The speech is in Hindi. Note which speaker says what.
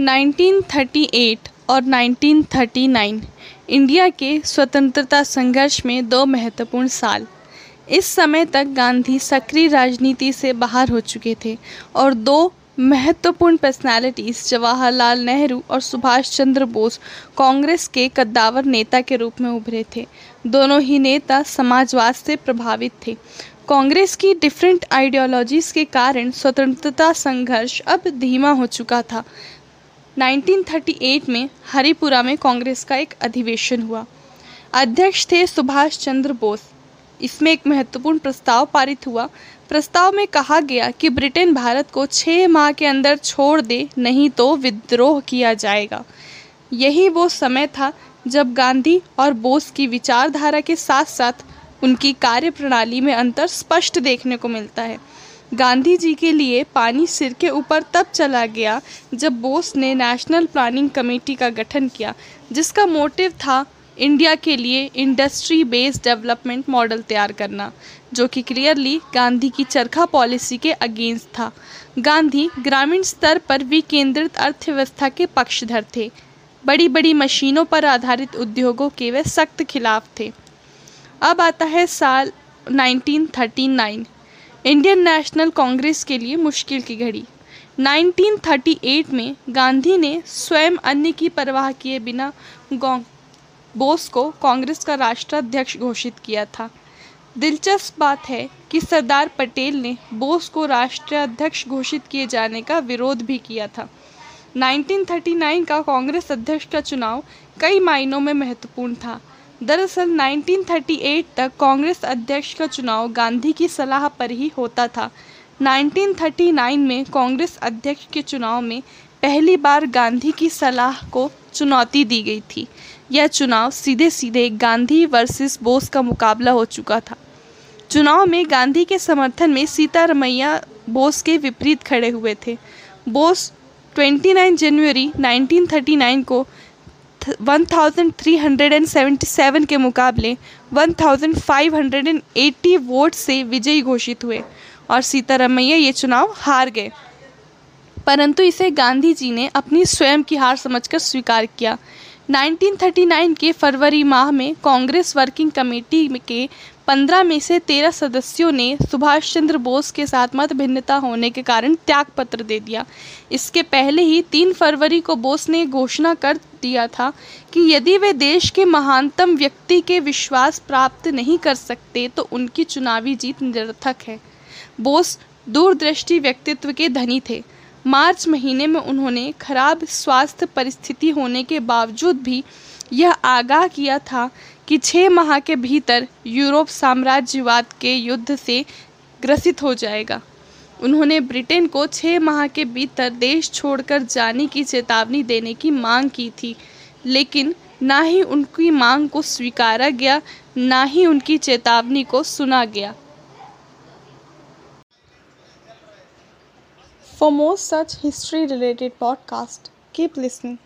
Speaker 1: 1938 और 1939 इंडिया के स्वतंत्रता संघर्ष में दो महत्वपूर्ण साल। इस समय तक गांधी सक्रिय राजनीति से बाहर हो चुके थे और दो महत्वपूर्ण पर्सनालिटीज़ जवाहरलाल नेहरू और सुभाष चंद्र बोस, कांग्रेस के कद्दावर नेता के रूप में उभरे थे। दोनों ही नेता समाजवाद से प्रभावित थे। कांग्रेस की डिफरेंट आइडियोलॉजीज़ के कारण स्वतंत्रता संघर्ष अब धीमा हो चुका था। 1938 में हरिपुरा में कांग्रेस का एक अधिवेशन हुआ। अध्यक्ष थे सुभाष चंद्र बोस। इसमें एक महत्वपूर्ण प्रस्ताव पारित हुआ। प्रस्ताव में कहा गया कि ब्रिटेन भारत को छः माह के अंदर छोड़ दे, नहीं तो विद्रोह किया जाएगा। यही वो समय था जब गांधी और बोस की विचारधारा के साथ साथ उनकी कार्यप्रणाली में अंतर स्पष्ट देखने को मिलता है। गांधी जी के लिए पानी सिर के ऊपर तब चला गया जब बोस ने नेशनल प्लानिंग कमेटी का गठन किया, जिसका मोटिव था इंडिया के लिए इंडस्ट्री बेस्ड डेवलपमेंट मॉडल तैयार करना, जो कि क्लियरली गांधी की चरखा पॉलिसी के अगेंस्ट था। गांधी ग्रामीण स्तर पर विकेंद्रित अर्थव्यवस्था के पक्षधर थे। बड़ी बड़ी मशीनों पर आधारित उद्योगों के वे सख्त खिलाफ थे। अब आता है साल 1939 इंडियन नेशनल कांग्रेस के लिए मुश्किल की घड़ी। 1938 में गांधी ने स्वयं अन्य की परवाह किए बिना बोस को कांग्रेस का राष्ट्राध्यक्ष घोषित किया था। दिलचस्प बात है कि सरदार पटेल ने बोस को राष्ट्राध्यक्ष घोषित किए जाने का विरोध भी किया था। 1939 का कांग्रेस अध्यक्ष का चुनाव कई मायनों में महत्वपूर्ण था। दरअसल 1938 तक कांग्रेस अध्यक्ष का चुनाव गांधी की सलाह पर ही होता था। 1939 में कांग्रेस अध्यक्ष के चुनाव में पहली बार गांधी की सलाह को चुनौती दी गई थी। यह चुनाव सीधे सीधे गांधी वर्सेस बोस का मुकाबला हो चुका था। चुनाव में गांधी के समर्थन में सीतारमैया बोस के विपरीत खड़े हुए थे। बोस 29 जनवरी 1939 को 1377 के मुकाबले 1580 वोट से विजयी घोषित हुए और सीतारामैया ये चुनाव हार गए। परंतु इसे गांधी जी ने अपनी स्वयं की हार समझकर स्वीकार किया। 1939 के फरवरी माह में कांग्रेस वर्किंग कमेटी के 15 में से 13 सदस्यों ने सुभाष चंद्र बोस के साथ मत भिन्नता होने के कारण त्याग पत्र दे दिया। इसके पहले ही 3 फरवरी को बोस ने घोषणा कर दिया था कि यदि वे देश के महानतम व्यक्ति के विश्वास प्राप्त नहीं कर सकते तो उनकी चुनावी जीत निरर्थक है। बोस दूरदृष्टि व्यक्तित्व के धनी थे। मार्च महीने में उन्होंने खराब स्वास्थ्य परिस्थिति होने के बावजूद भी यह आगाह किया था कि छः माह के भीतर यूरोप साम्राज्यवाद के युद्ध से ग्रसित हो जाएगा उन्होंने ब्रिटेन को छः माह के भीतर देश छोड़कर जाने की चेतावनी देने की मांग की थी लेकिन ना ही उनकी मांग को स्वीकारा गया ना ही उनकी चेतावनी को सुना गया
Speaker 2: For more such history related podcasts, keep listening.